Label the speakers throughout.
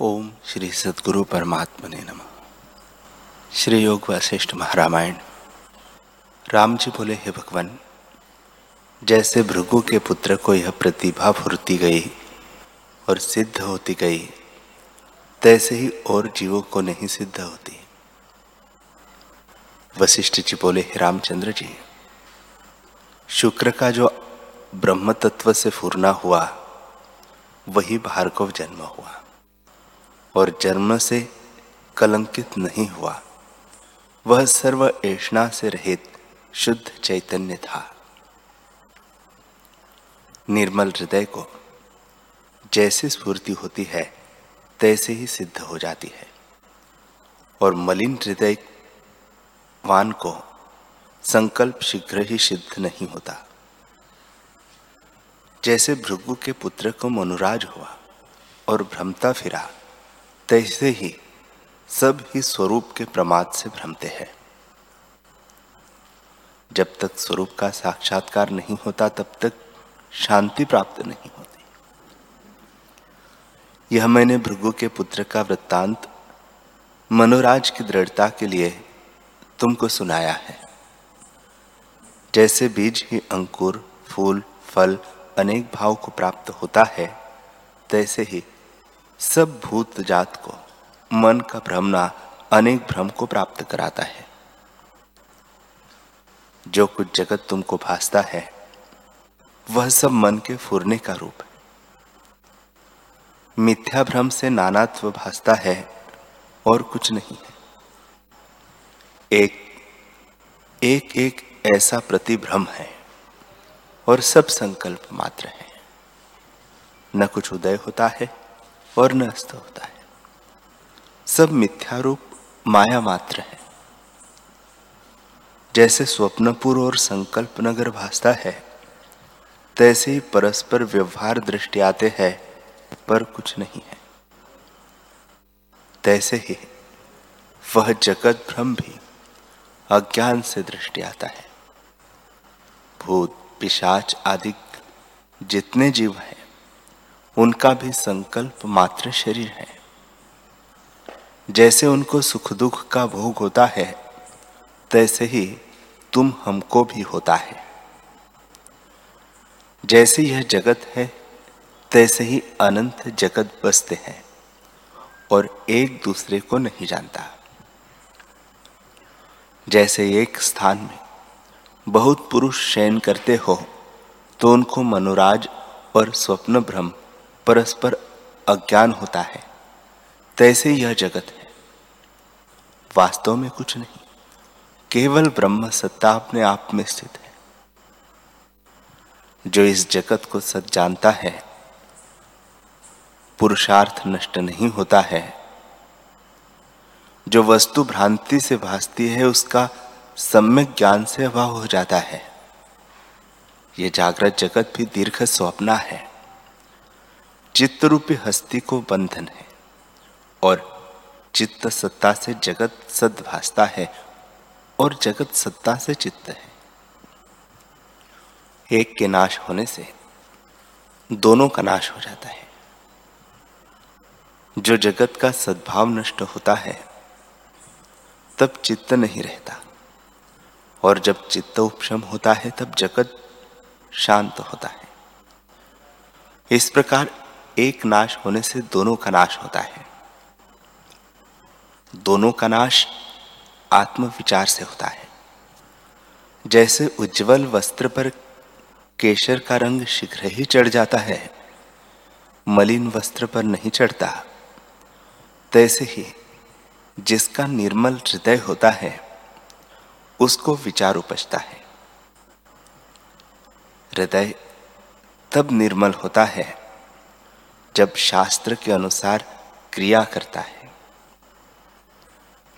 Speaker 1: ओम श्री सदगुरु परमात्मा ने नम। श्री योग वशिष्ठ महारामायण। राम जी बोले, हे भगवान, जैसे भृगु के पुत्र को यह प्रतिभा फुरती गई और सिद्ध होती गई, तैसे ही और जीवों को नहीं सिद्ध होती। वशिष्ठ जी बोले, हे रामचंद्र जी, शुक्र का जो ब्रह्म तत्व से फूरना हुआ, वही भार्गव जन्म हुआ। और जन्म से कलंकित नहीं हुआ। वह सर्व ऐषणा से रहित शुद्ध चैतन्य था। निर्मल हृदय को जैसे स्फूर्ति होती है, तैसे ही सिद्ध हो जाती है और मलिन हृदय वान को संकल्प शीघ्र ही सिद्ध नहीं होता। जैसे भृगु के पुत्र को मनुराज हुआ और भ्रमता फिरा तैसे ही सब ही स्वरूप के प्रमाद से भ्रमते हैं। जब तक स्वरूप का साक्षात्कार नहीं होता, तब तक शांति प्राप्त नहीं होती। यह मैंने भृगु के पुत्र का वृत्तांत मनोराज की दृढ़ता के लिए तुमको सुनाया है। जैसे बीज ही अंकुर, फूल, फल अनेक भाव को प्राप्त होता है, तैसे ही सब भूत जात को, मन का भ्रमना अनेक भ्रम को प्राप्त कराता है। जो कुछ जगत तुमको भासता है, वह सब मन के फुरने का रूप है। मिथ्या भ्रम से नानात्व भासता है और कुछ नहीं है। एक एक एक ऐसा प्रतिभ्रम है और सब संकल्प मात्र है। न कुछ उदय होता है और नष्ट होता है। सब मिथ्या रूप माया मात्र है। जैसे स्वप्नपुर और संकल्प नगर भासता है, तैसे ही परस्पर व्यवहार दृष्टि आते हैं, पर कुछ नहीं है। तैसे ही वह जगत भ्रम भी अज्ञान से दृष्टि आता है। भूत, पिशाच आदि जितने जीव हैं उनका भी संकल्प मात्र शरीर है। जैसे उनको सुख दुख का भोग होता है, तैसे ही तुम हमको भी होता है। जैसे यह जगत है, तैसे ही अनंत जगत बसते हैं और एक दूसरे को नहीं जानता। जैसे एक स्थान में बहुत पुरुष शयन करते हो तो उनको मनोराज और स्वप्न भ्रम परस्पर अज्ञान होता है। तैसे यह जगत है। वास्तव में कुछ नहीं। केवल ब्रह्म सत्ता अपने आप में स्थित है। जो इस जगत को सच जानता है, पुरुषार्थ नष्ट नहीं होता है। जो वस्तु भ्रांति से भासती है, उसका सम्यक ज्ञान से अभाव हो जाता है। यह जागृत जगत भी दीर्घ स्वप्ना है। चित्त रूपी हस्ती को बंधन है और चित्त सत्ता से जगत सद भासता है और जगत सत्ता से चित्त है। एक के नाश होने से दोनों का नाश हो जाता है। जो जगत का सद्भाव नष्ट होता है, तब चित्त नहीं रहता। और जब चित्त उपशम होता है, तब जगत शांत होता है। इस प्रकार एक नाश होने से दोनों का नाश होता है। दोनों का नाश आत्म विचार से होता है। जैसे उज्जवल वस्त्र पर केशर का रंग शीघ्र ही चढ़ जाता है, मलिन वस्त्र पर नहीं चढ़ता। तैसे ही जिसका निर्मल हृदय होता है, उसको विचार उपजता है। हृदय तब निर्मल होता है जब शास्त्र के अनुसार क्रिया करता है।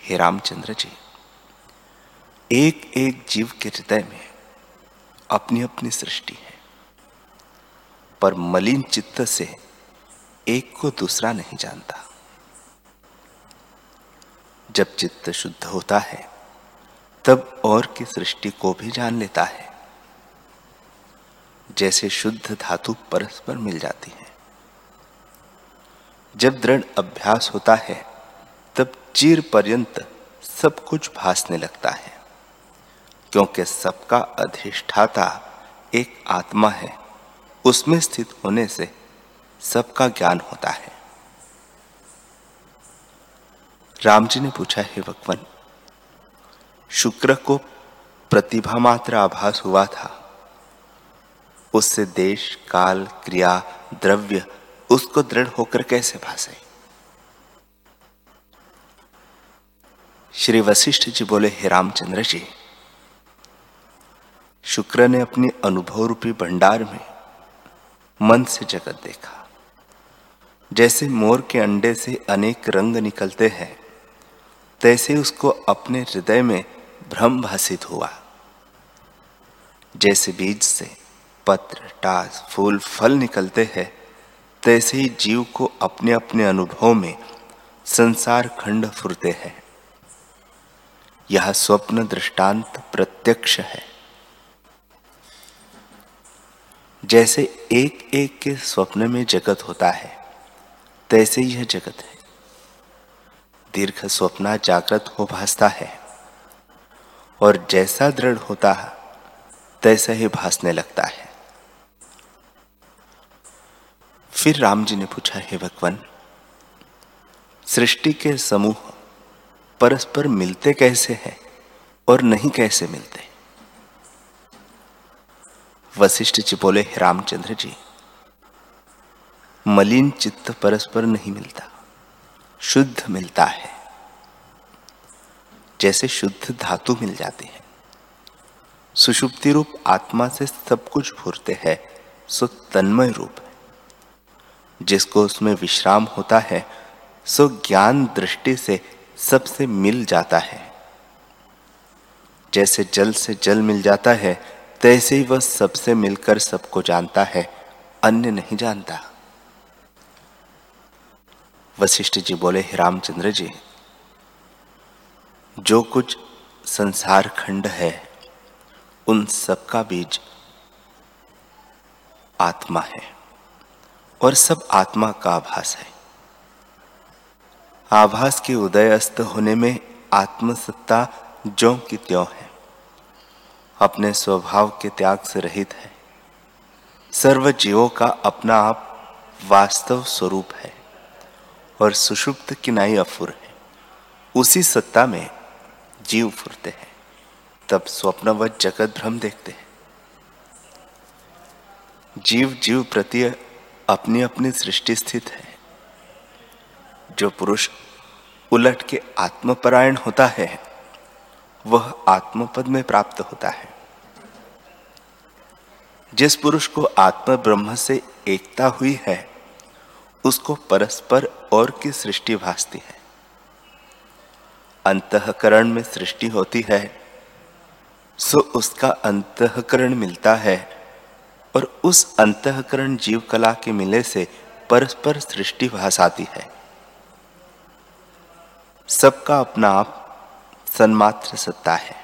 Speaker 1: हे रामचंद्र जी एक एक जीव के हृदय में अपनी अपनी सृष्टि है, पर मलिन चित्त से एक को दूसरा नहीं जानता। जब चित्त शुद्ध होता है, तब और की सृष्टि को भी जान लेता है। जैसे शुद्ध धातु परस्पर मिल जाती है। जब दृढ़ अभ्यास होता है, तब चीर पर्यंत सब कुछ भासने लगता है। क्योंकि सबका अधिष्ठाता एक आत्मा है, उसमें स्थित होने से सबका ज्ञान होता है। राम जी ने पूछा, है भगवान, शुक्र को प्रतिभा मात्र आभास हुआ था? उससे देश, काल, क्रिया, द्रव्य उसको दृढ़ होकर कैसे भासे? श्री वशिष्ठ जी बोले, हे रामचंद्र जी, शुक्र ने अपनी अनुभव रूपी भंडार में मन से जगत देखा। जैसे मोर के अंडे से अनेक रंग निकलते हैं, तैसे उसको अपने हृदय में भ्रम भाषित हुआ। जैसे बीज से पत्र, टास, फूल, फल निकलते हैं तैसे ही जीव को अपने अपने अनुभव में संसार खंड फुरते हैं। यह स्वप्न दृष्टांत प्रत्यक्ष है। जैसे एक एक के स्वप्न में जगत होता है, तैसे यह जगत है। दीर्घ स्वप्न जागृत हो भासता है, और जैसा दृढ़ होता है, तैसा ही भासने लगता है। फिर राम जी ने पूछा, हे भगवान, सृष्टि के समूह परस्पर मिलते कैसे हैं और नहीं कैसे मिलते? वशिष्ठ जी बोले रामचंद्र जी, मलिन चित्त परस्पर नहीं मिलता, शुद्ध मिलता है। जैसे शुद्ध धातु मिल जाते हैं, सुषुप्ति रूप आत्मा से सब कुछ भूरते हैं, सो तन्मय रूप जिसको उसमें विश्राम होता है, सो ज्ञान दृष्टि से सबसे मिल जाता है। जैसे जल से जल मिल जाता है, तैसे ही वह सबसे मिलकर सबको जानता है, अन्य नहीं जानता। वशिष्ठ जी बोले रामचंद्र जी, जो कुछ संसार खंड है, उन सबका बीज आत्मा है। और सब आत्मा का आभास है। आभास के उदय अस्त होने में आत्मसत्ता जो की त्यों है। अपने स्वभाव के त्याग से रहित है। सर्व जीवों का अपना आप वास्तव स्वरूप है और सुषुप्त किनाई अफुर है। उसी सत्ता में जीव फुरते हैं। तब स्वप्न व जगत भ्रम देखते हैं। जीव जीव प्रति अपनी अपनी सृष्टि स्थित है। जो पुरुष उलट के आत्मपरायण होता है, वह आत्मपद में प्राप्त होता है। जिस पुरुष को आत्म ब्रह्म से एकता हुई है, उसको परस्पर और की सृष्टि भासती है। अंतकरण में सृष्टि होती है, सो उसका अंतकरण मिलता है। और उस अंतकरण जीव कला के मिले से परस्पर सृष्टि भासाती है। सबका अपना आप सन्मात्र सत्ता है।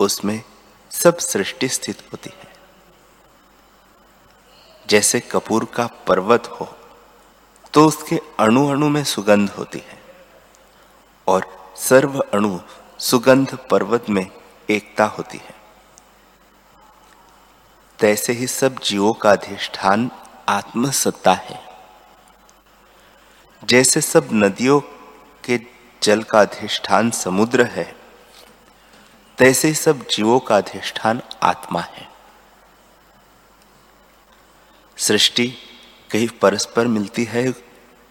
Speaker 1: उसमें सब सृष्टि स्थित होती है। जैसे कपूर का पर्वत हो तो उसके अणु अणु में सुगंध होती है और सर्व अणु सुगंध पर्वत में एकता होती है। तैसे ही सब जीवों का अधिष्ठान आत्मसत्ता है। जैसे सब नदियों के जल का अधिष्ठान समुद्र है, तैसे ही सब जीवों का अधिष्ठान आत्मा है। सृष्टि कहीं परस्पर मिलती है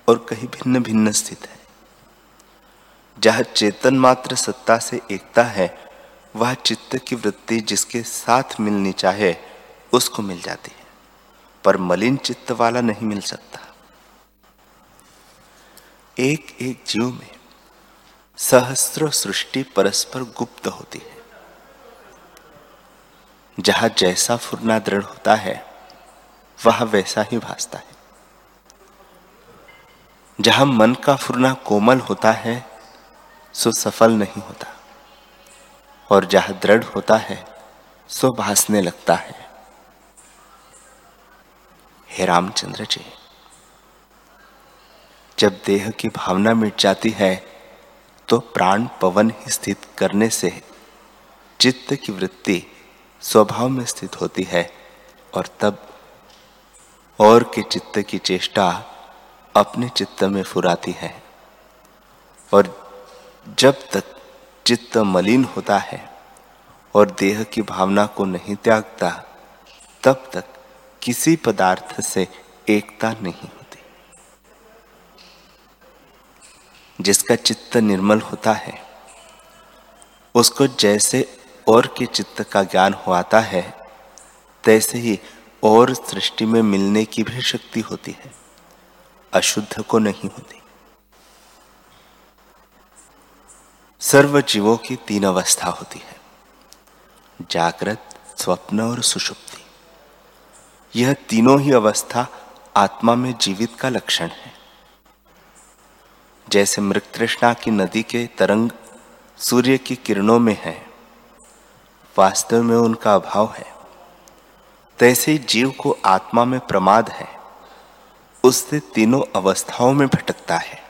Speaker 1: और कहीं भिन्न भिन्न स्थित है। जहाँ चेतन मात्र सत्ता से एकता है, वह चित्त की वृत्ति जिसके साथ मिलनी चाहे उसको मिल जाती है, पर मलिन चित्त वाला नहीं मिल सकता। एक एक जीव में सहस्त्र सृष्टि परस्पर गुप्त होती है। जहाँ जैसा फुरना दृढ़ होता है, वह वैसा ही भासता है। जहाँ मन का फुरना कोमल होता है, सो सफल नहीं होता, और जहाँ दृढ़ होता है, सो भासने लगता है। हे रामचंद्र जी, जब देह की भावना मिट जाती है तो प्राण पवन ही स्थित करने से चित्त की वृत्ति स्वभाव में स्थित होती है और तब और के चित्त की चेष्टा अपने चित्त में फुराती है। और जब तक चित्त मलिन होता है और देह की भावना को नहीं त्यागता, तब तक किसी पदार्थ से एकता नहीं होती। जिसका चित्त निर्मल होता है, उसको जैसे और के चित्त का ज्ञान होता है, तैसे ही और सृष्टि में मिलने की भी शक्ति होती है, अशुद्ध को नहीं होती। सर्व जीवों की तीन अवस्था होती है, जागृत, स्वप्न और सुषुप्ति। यह तीनों ही अवस्था आत्मा में जीवित का लक्षण है। जैसे मृत तृष्णा की नदी के तरंग सूर्य की किरणों में है, वास्तव में उनका अभाव है। तैसे जीव को आत्मा में प्रमाद है, उससे तीनों अवस्थाओं में भटकता है।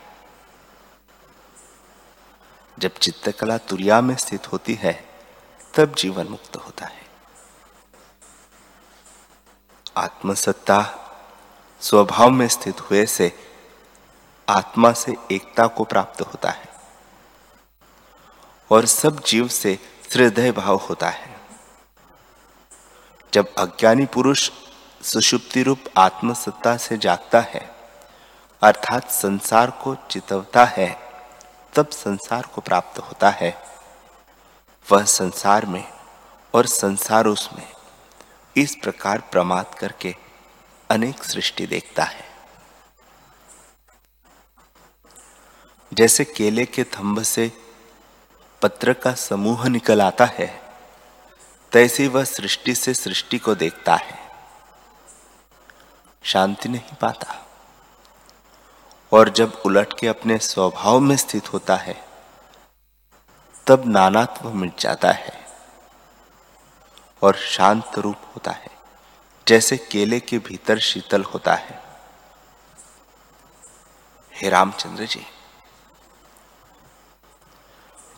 Speaker 1: जब चित्तकला तुरिया में स्थित होती है, तब जीवन मुक्त होता है। आत्मसत्ता स्वभाव में स्थित हुए से आत्मा से एकता को प्राप्त होता है और सब जीव से हृदय भाव होता है। जब अज्ञानी पुरुष सुषुप्ति रूप आत्मसत्ता से जागता है, अर्थात संसार को चितवता है, तब संसार को प्राप्त होता है। वह संसार में और संसार उसमें इस प्रकार प्रमाद करके अनेक सृष्टि देखता है। जैसे केले के थंब से पत्र का समूह निकल आता है, तैसे वह सृष्टि से सृष्टि को देखता है। शांति नहीं पाता। और जब उलट के अपने स्वभाव में स्थित होता है, तब नानात्व मिट जाता है। और शांत रूप होता है, जैसे केले के भीतर शीतल होता है। हे रामचंद्र जी,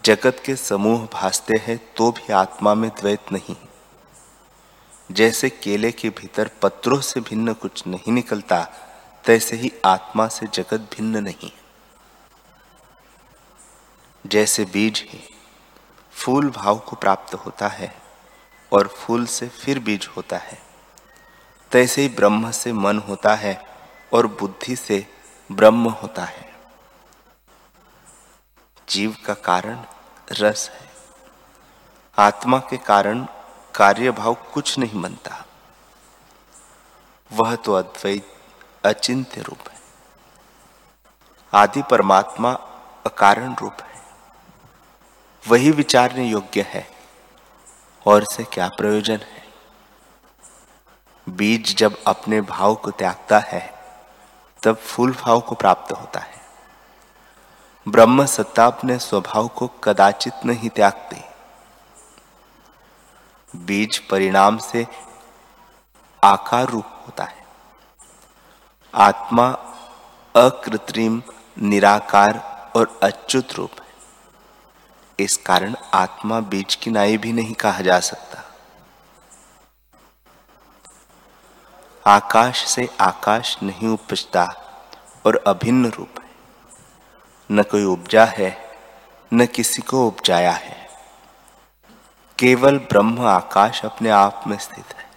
Speaker 1: जगत के समूह भासते हैं तो भी आत्मा में द्वैत नहीं। जैसे केले के भीतर पत्रों से भिन्न कुछ नहीं निकलता, तैसे ही आत्मा से जगत भिन्न नहीं। जैसे बीज ही फूल भाव को प्राप्त होता है और फूल से फिर बीज होता है। तैसे ही ब्रह्म से मन होता है और बुद्धि से ब्रह्म होता है। जीव का कारण रस है। आत्मा के कारण कार्य भाव कुछ नहीं बनता। वह तो अद्वैत, अचिंत्य रूप है। आदि परमात्मा अकारण रूप है। वही विचारने योग्य है। और से क्या प्रयोजन है? बीज जब अपने भाव को त्यागता है, तब फूल भाव को प्राप्त होता है। ब्रह्म सत्ता अपने स्वभाव को कदाचित नहीं त्यागती। बीज परिणाम से आकार रूप होता है। आत्मा अकृत्रिम, निराकार और अच्युत रूप है। इस कारण आत्मा बीज की नाई भी नहीं कहा जा सकता। आकाश से आकाश नहीं उपजता और अभिन्न रूप है। न कोई उपजा है, न किसी को उपजाया है। केवल ब्रह्म आकाश अपने आप में स्थित है।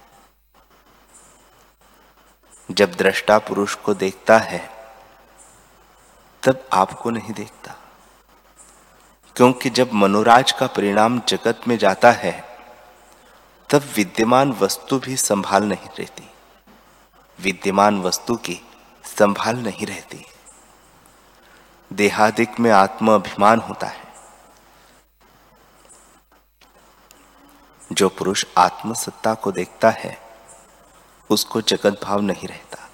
Speaker 1: जब दृष्टा पुरुष को देखता है, तब आपको नहीं देखता। क्योंकि जब मनोराज का परिणाम जगत में जाता है, तब विद्यमान वस्तु भी संभाल नहीं रहती। विद्यमान वस्तु की संभाल नहीं रहती। देहादिक में आत्म अभिमान होता है। जो पुरुष आत्म सत्ता को देखता है, उसको जगत भाव नहीं रहता।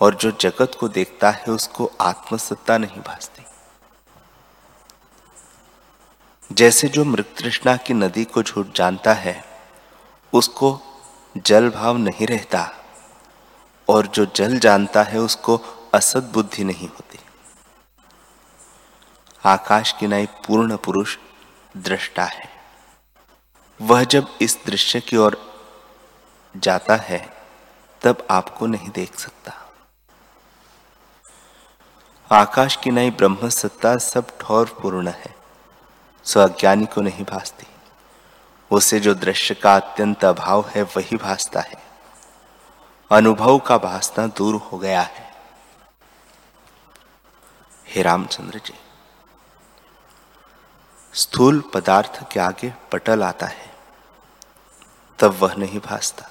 Speaker 1: और जो जगत को देखता है, उसको आत्मसत्ता नहीं भासती। जैसे जो मृत तृष्णा की नदी को झूठ जानता है, उसको जल भाव नहीं रहता, और जो जल जानता है, उसको असद बुद्धि नहीं होती। आकाश की नाई पूर्ण पुरुष दृष्टा है। वह जब इस दृश्य की ओर जाता है, तब आपको नहीं देख सकता। आकाश की नई ब्रह्म सत्ता सब ठौर पूर्ण है। सो अज्ञानी को नहीं भासती। उसे जो दृश्य का अत्यंत अभाव है, वही भासता है। अनुभव का भासना दूर हो गया है। हे रामचंद्र जी, स्थूल पदार्थ के आगे पटल आता है, तब वह नहीं भासता।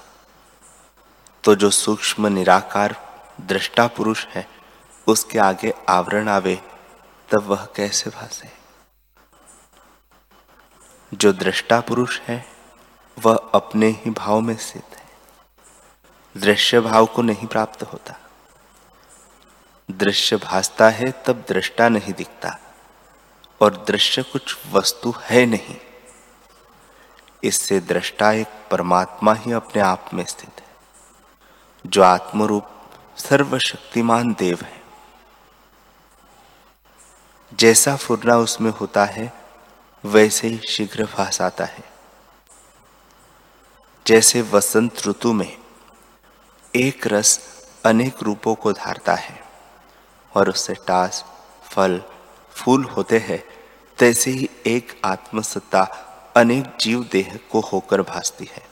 Speaker 1: तो जो सूक्ष्म निराकार दृष्टा पुरुष है, उसके आगे आवरण आवे, तब वह कैसे भासे? जो दृष्टा पुरुष है, वह अपने ही भाव में स्थित है। दृश्य भाव को नहीं प्राप्त होता। दृश्य भासता है, तब दृष्टा नहीं दिखता, और दृश्य कुछ वस्तु है नहीं। इससे दृष्टा एक परमात्मा ही अपने आप में स्थित है, जो आत्मरूप सर्वशक्तिमान देव है। जैसा फुरना उसमें होता है वैसे ही शीघ्र फास आता है। जैसे वसंत ऋतु में एक रस अनेक रूपों को धारता है और उससे टास, फल, फूल होते हैं, तैसे ही एक आत्मसत्ता अनेक जीव देह को होकर भासती है।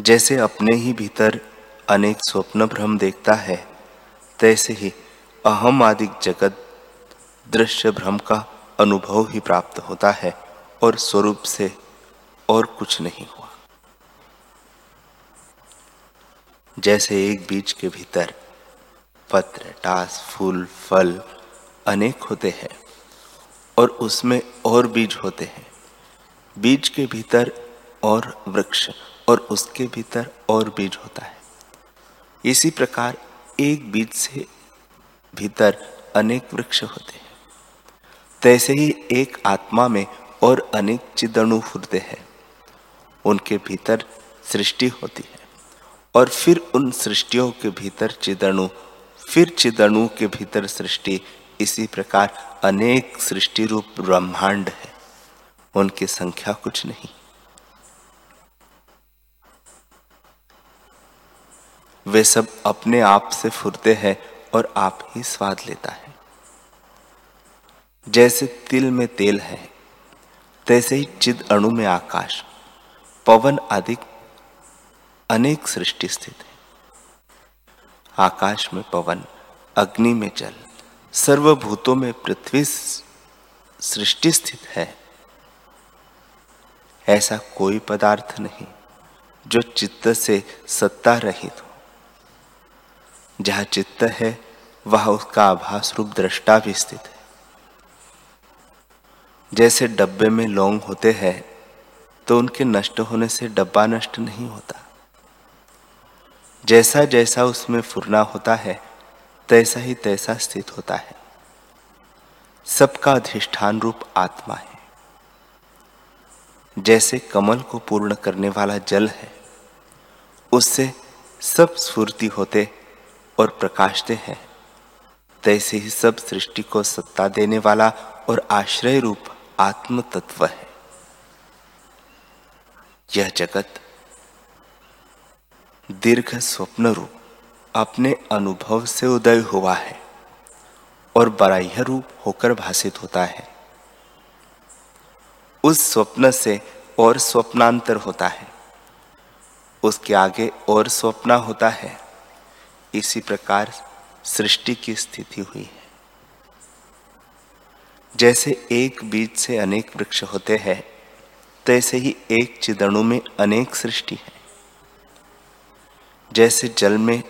Speaker 1: जैसे अपने ही भीतर अनेक स्वप्न भ्रम देखता है, तैसे ही अहम आदि जगत दृश्य भ्रम का अनुभव ही प्राप्त होता है और स्वरूप से और कुछ नहीं हुआ। जैसे एक बीज के भीतर पत्र, टास, फूल, फल अनेक होते हैं और उसमें और बीज होते हैं। बीज के भीतर और वृक्ष और उसके भीतर और बीज होता है। इसी प्रकार एक बीज से भीतर अनेक वृक्ष होते हैं। तैसे ही एक आत्मा में और अनेक चिदणु फुरते हैं। उनके भीतर सृष्टि होती है और फिर उन सृष्टियों के भीतर चिदणु, फिर चिदणु के भीतर सृष्टि। इसी प्रकार अनेक सृष्टि रूप ब्रह्मांड है। उनकी संख्या कुछ नहीं। वे सब अपने आप से फुरते हैं और आप ही स्वाद लेता है। जैसे तिल में तेल है, तैसे ही चिद अणु में आकाश, पवन आदि अनेक सृष्टि स्थित है। आकाश में पवन, अग्नि में जल, सर्वभूतों में पृथ्वी सृष्टि स्थित है। ऐसा कोई पदार्थ नहीं जो चित्त से सत्ता रहित हो। जहाँ चित्त है, वह उसका आभास रूप दृष्टा भी स्थित है। जैसे डब्बे में लौंग होते हैं तो उनके नष्ट होने से डब्बा नष्ट नहीं होता। जैसा जैसा उसमें फुरना होता है, तैसा ही तैसा स्थित होता है। सबका अधिष्ठान रूप आत्मा है। जैसे कमल को पूर्ण करने वाला जल है, उससे सब स्फूर्ति होते और प्रकाशते हैं। तैसे ही सब सृष्टि को सत्ता देने वाला और आश्रय रूप आत्म तत्व है। यह जगत दीर्घ स्वप्न रूप अपने अनुभव से उदय हुआ है और बराह्य रूप होकर भाषित होता है। उस स्वप्न से और स्वप्नांतर होता है। उसके आगे और स्वप्न होता है। इसी प्रकार सृष्टि की स्थिति हुई है। जैसे एक बीज से अनेक वृक्ष होते हैं, तैसे ही एक चिदणु में अनेक सृष्टि है। जैसे जल में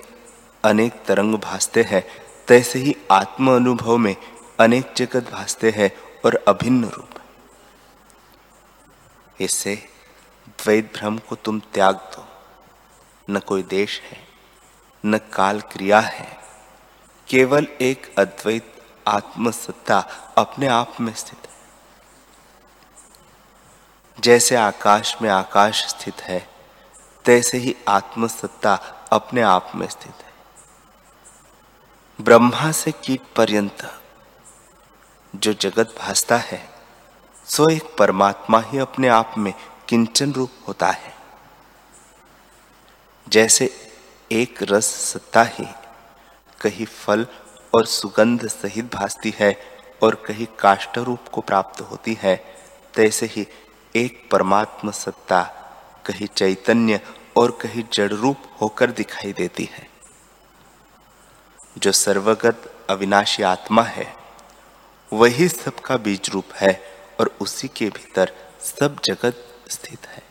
Speaker 1: अनेक तरंग भासते हैं, तैसे ही आत्म अनुभव में अनेक जगत भासते हैं और अभिन्न रूप। इससे द्वैत भ्रम को तुम त्याग दो। न कोई देश है, न काल क्रिया है, केवल एक अद्वैत आत्मसत्ता अपने आप में स्थित है। जैसे आकाश में आकाश स्थित है, तैसे ही आत्मसत्ता अपने आप में स्थित है। ब्रह्मा से कीट पर्यंत जो जगत भासता है, सो एक परमात्मा ही अपने आप में किंचन रूप होता है। जैसे एक रस सत्ता ही कहीं फल और सुगंध सहित भासती है और कहीं काष्ट रूप को प्राप्त होती है, तैसे ही एक परमात्मा सत्ता कहीं चैतन्य और कहीं जड़ रूप होकर दिखाई देती है। जो सर्वगत अविनाशी आत्मा है, वही सबका बीज रूप है और उसी के भीतर सब जगत स्थित है।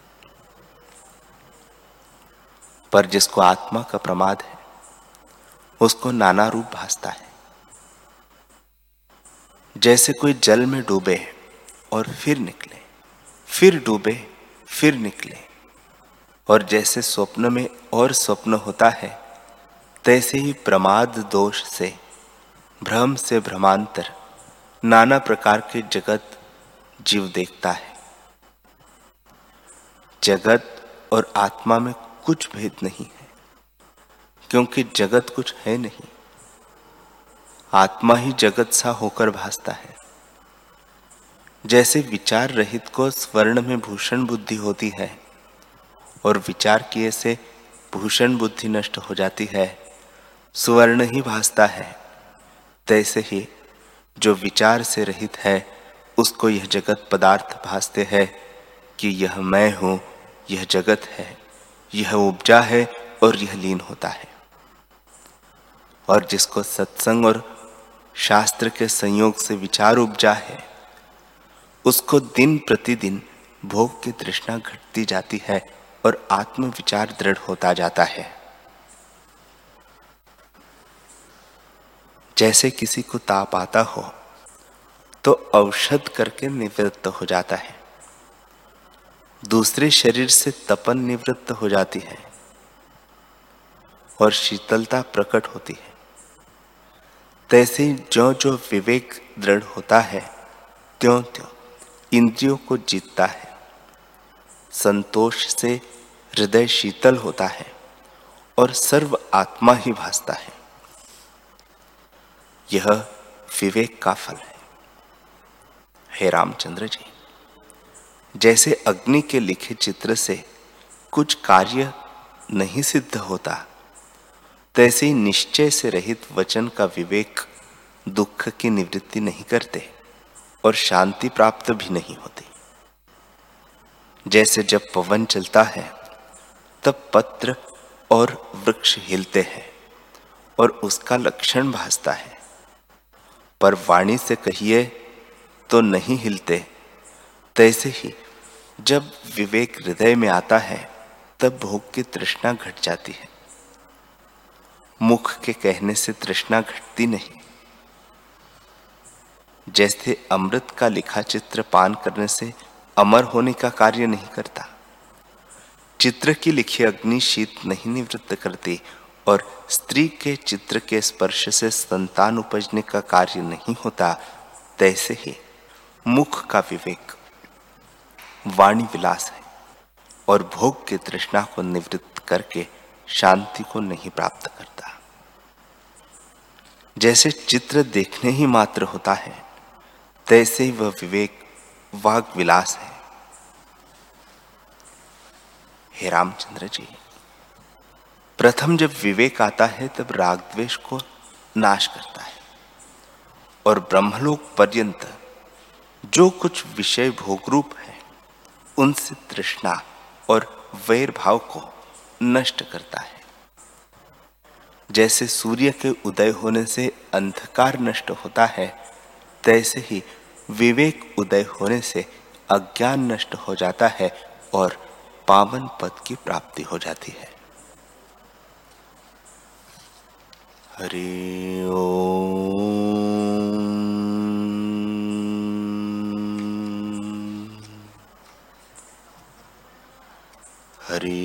Speaker 1: पर जिसको आत्मा का प्रमाद है, उसको नाना रूप भासता है। जैसे कोई जल में डूबे और फिर निकले, फिर डूबे, फिर निकले। और जैसे स्वप्न में और स्वप्न होता है, तैसे ही प्रमाद दोष से, भ्रम से भ्रमांतर, नाना प्रकार के जगत जीव देखता है। जगत और आत्मा में कुछ भेद नहीं है, क्योंकि जगत कुछ है नहीं। आत्मा ही जगत सा होकर भासता है। जैसे विचार रहित को स्वर्ण में भूषण बुद्धि होती है, और विचार किए से भूषण बुद्धि नष्ट हो जाती है, सुवर्ण ही भासता है। तैसे ही जो विचार से रहित है, उसको यह जगत पदार्थ भासते हैं कि यह मैं हूँ, यह जगत है, यह उपजा है और यह लीन होता है। और जिसको सत्संग और शास्त्र के संयोग से विचार उपजा है। उसको दिन प्रतिदिन भोग की तृष्णा घटती जाती है और आत्म विचार दृढ़ होता जाता है। जैसे किसी को ताप आता हो तो औषध करके निवृत्त हो जाता है। दूसरे शरीर से तपन निवृत्त हो जाती है और शीतलता प्रकट होती है। तैसे जो जो विवेक दृढ़ होता है, त्यों त्यों इंद्रियों को जीतता है। संतोष से हृदय शीतल होता है और सर्व आत्मा ही भासता है। यह विवेक का फल है। हे रामचंद्र जी, जैसे अग्नि के लिखे चित्र से कुछ कार्य नहीं सिद्ध होता तैसे निश्चय से रहित वचन का विवेक दुख की निवृत्ति नहीं करते और शांति प्राप्त भी नहीं होती। जैसे जब पवन चलता है, तब पत्र और वृक्ष हिलते हैं और उसका लक्षण भासता है। पर वाणी से कहिए तो नहीं हिलते। तैसे ही जब विवेक हृदय में आता है, तब भोग की तृष्णा घट जाती है। मुख के कहने से तृष्णा घटती नहीं। जैसे अमृत का लिखा चित्र पान करने से अमर होने का कार्य नहीं करता। चित्र की लिखी अग्नि शीत नहीं निवृत्त करती और स्त्री के चित्र के स्पर्श से संतान उपजने का कार्य नहीं होता, तैसे ही मुख का विवेक वाणी विलास है और भोग की तृष्णा को निवृत्त करके शांति को नहीं प्राप्त करता। जैसे चित्र देखने ही मात्र होता है, तैसे ही वह विवेक वाग विलास है। हे रामचंद्र जी, प्रथम जब विवेक आता है, तब राग द्वेष को नाश करता है और ब्रह्मलोक पर्यंत जो कुछ विषय भोग रूप है, उनसे तृष्णा और वैर भाव को नष्ट करता है। जैसे सूर्य के उदय होने से अंधकार नष्ट होता है, तैसे ही विवेक उदय होने से अज्ञान नष्ट हो जाता है और पावन पद की प्राप्ति हो जाती है। हरि हरि